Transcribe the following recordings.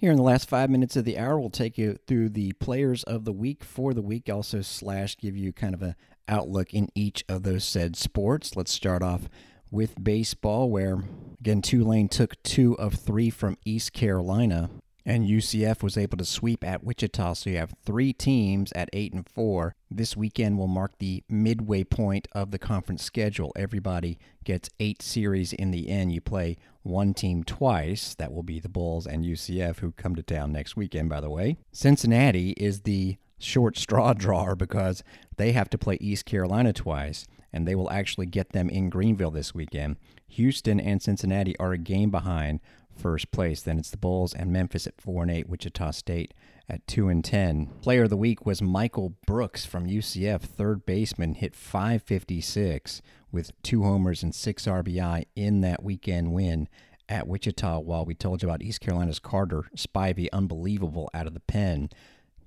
Here in the last five minutes of the hour, we'll take you through the players of the week for the week. Also, slash give you kind of an outlook in each of those said sports. Let's start off with baseball, where again Tulane took two of three from East Carolina and UCF was able to sweep at Wichita. So you have three teams at eight and four. This weekend will mark the midway point of the conference schedule. Everybody gets eight series in the end. You play one team twice. That will be the Bulls and UCF, who come to town next weekend, by the way. Cincinnati is the short straw drawer because they have to play East Carolina twice, and they will actually get them in Greenville this weekend. Houston and Cincinnati are a game behind first place. Then it's the Bulls and Memphis at 4 and 8, Wichita State at 2 and 10. Player of the week was Michael Brooks from UCF, third baseman, hit 556 with two homers and 6 RBI in that weekend win at Wichita while we told you about East Carolina's Carter Spivey unbelievable out of the pen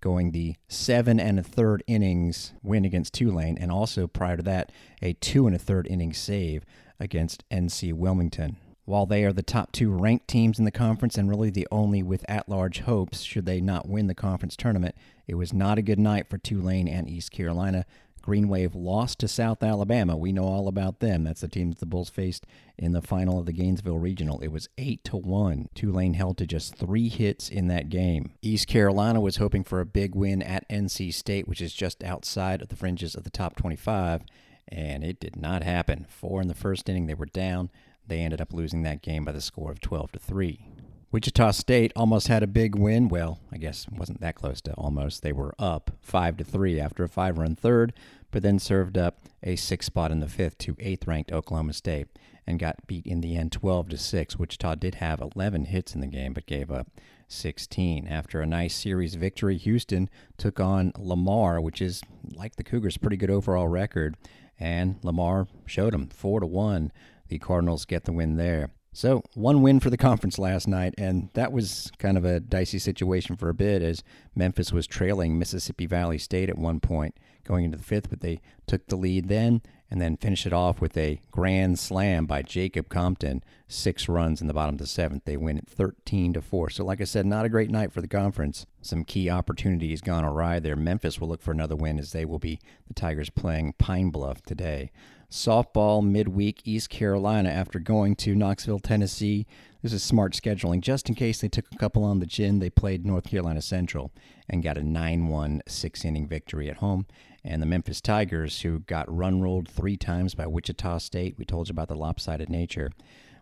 going the seven and a third innings win against Tulane, and also prior to that, a two and a third inning save against NC Wilmington. While they are the top two ranked teams in the conference and really the only with at large hopes should they not win the conference tournament, it was not a good night for Tulane and East Carolina. Green Wave lost to South Alabama. We know all about them. That's the team that the Bulls faced in the final of the Gainesville Regional. It was 8 to 1. Tulane held to just 3 hits in that game. East Carolina was hoping for a big win at NC State, which is just outside of the fringes of the top 25, and it did not happen. 4 in the first inning, they were down. They ended up losing that game by the score of 12 to 3. Wichita State almost had a big win. Well, I guess wasn't that close to almost. They were up 5 to 3 after a 5-run third, but then served up a 6 spot in the 5th to 8th ranked Oklahoma State and got beat in the end 12 to 6. Wichita did have 11 hits in the game but gave up 16. After a nice series victory, Houston took on Lamar, which is like the Cougars pretty good overall record, and Lamar showed them 4 to 1 the Cardinals get the win there. So, one win for the conference last night, and that was kind of a dicey situation for a bit as Memphis was trailing Mississippi Valley State at one point going into the fifth, but they took the lead then and then finished it off with a grand slam by Jacob Compton, six runs in the bottom of the seventh. They win it 13 to 4. So, like I said, not a great night for the conference. Some key opportunities gone awry there. Memphis will look for another win as they will be the Tigers playing Pine Bluff today softball midweek East Carolina after going to Knoxville, Tennessee. This is smart scheduling. Just in case they took a couple on the chin, they played North Carolina Central and got a 9 1 six inning victory at home. And the Memphis Tigers, who got run ruled three times by Wichita State, we told you about the lopsided nature.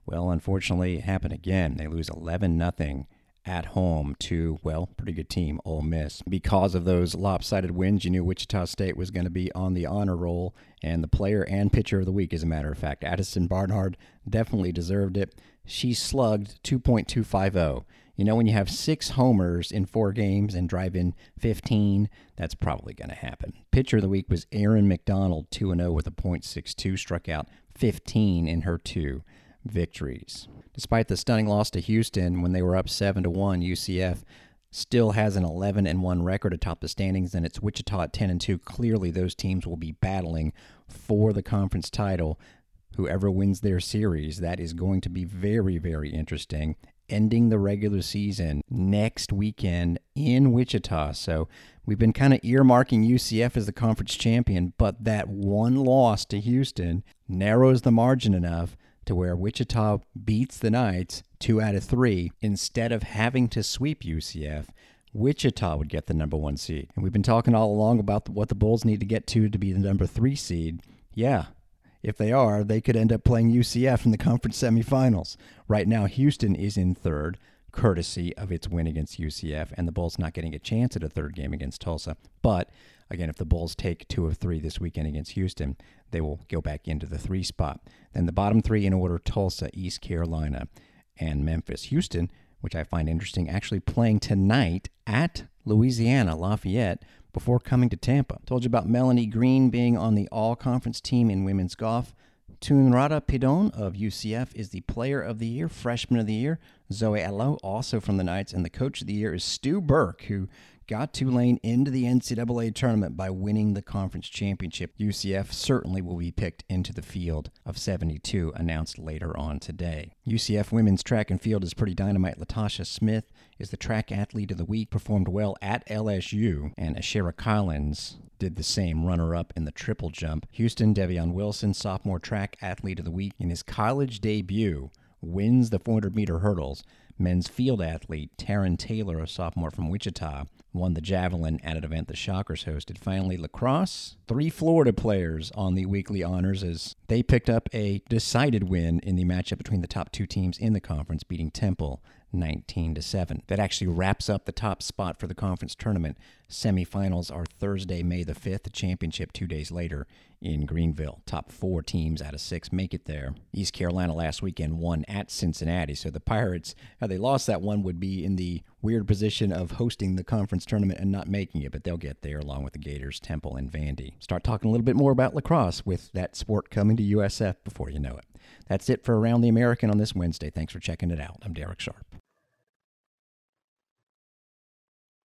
Well, unfortunately, it happened again. They lose 11 0 at home to, well, pretty good team, Ole Miss. Because of those lopsided wins, you knew Wichita State was going to be on the honor roll, and the player and pitcher of the week, as a matter of fact. Addison Barnhart definitely deserved it. She slugged 2.250. You know, when you have six homers in four games and drive in 15, that's probably going to happen. Pitcher of the week was Aaron McDonald, 2 0 with a .62, struck out 15 in her two victories. Despite the stunning loss to Houston when they were up 7 to 1, UCF still has an 11 and 1 record atop the standings and it's Wichita at 10 and 2. Clearly those teams will be battling for the conference title. Whoever wins their series, that is going to be very very interesting. Ending the regular season next weekend in Wichita. So we've been kind of earmarking UCF as the conference champion, but that one loss to Houston narrows the margin enough to where Wichita beats the Knights two out of three instead of having to sweep UCF. Wichita would get the number one seed. And we've been talking all along about what the Bulls need to get to to be the number three seed. Yeah, if they are, they could end up playing UCF in the conference semifinals. Right now, Houston is in third, courtesy of its win against UCF, and the Bulls not getting a chance at a third game against Tulsa. But again, if the Bulls take two of three this weekend against Houston, they will go back into the three spot. Then the bottom three in order Tulsa, East Carolina, and Memphis. Houston, which I find interesting, actually playing tonight at Louisiana, Lafayette, before coming to Tampa. Told you about Melanie Green being on the all conference team in women's golf. Tunrada Pidon of UCF is the player of the year, freshman of the year. Zoe Allaux, also from the Knights, and the coach of the year is Stu Burke, who got Tulane into the NCAA tournament by winning the conference championship. UCF certainly will be picked into the field of 72, announced later on today. UCF women's track and field is pretty dynamite. Latasha Smith is the track athlete of the week, performed well at LSU, and Ashera Collins did the same runner up in the triple jump. Houston Devion Wilson, sophomore track athlete of the week in his college debut, wins the 400 meter hurdles. Men's field athlete Taryn Taylor, a sophomore from Wichita, won the javelin at an event the Shockers hosted. Finally, lacrosse, three Florida players on the weekly honors as they picked up a decided win in the matchup between the top two teams in the conference, beating Temple 19 to 7. That actually wraps up the top spot for the conference tournament. Semifinals are Thursday, May the 5th, the championship 2 days later in Greenville. Top 4 teams out of 6 make it there. East Carolina last weekend won at Cincinnati, so the Pirates, how they lost that one would be in the weird position of hosting the conference tournament and not making it, but they'll get there along with the Gators, Temple and Vandy. Start talking a little bit more about lacrosse with that sport coming to USF before you know it. That's it for Around the American on this Wednesday. Thanks for checking it out. I'm Derek Sharp.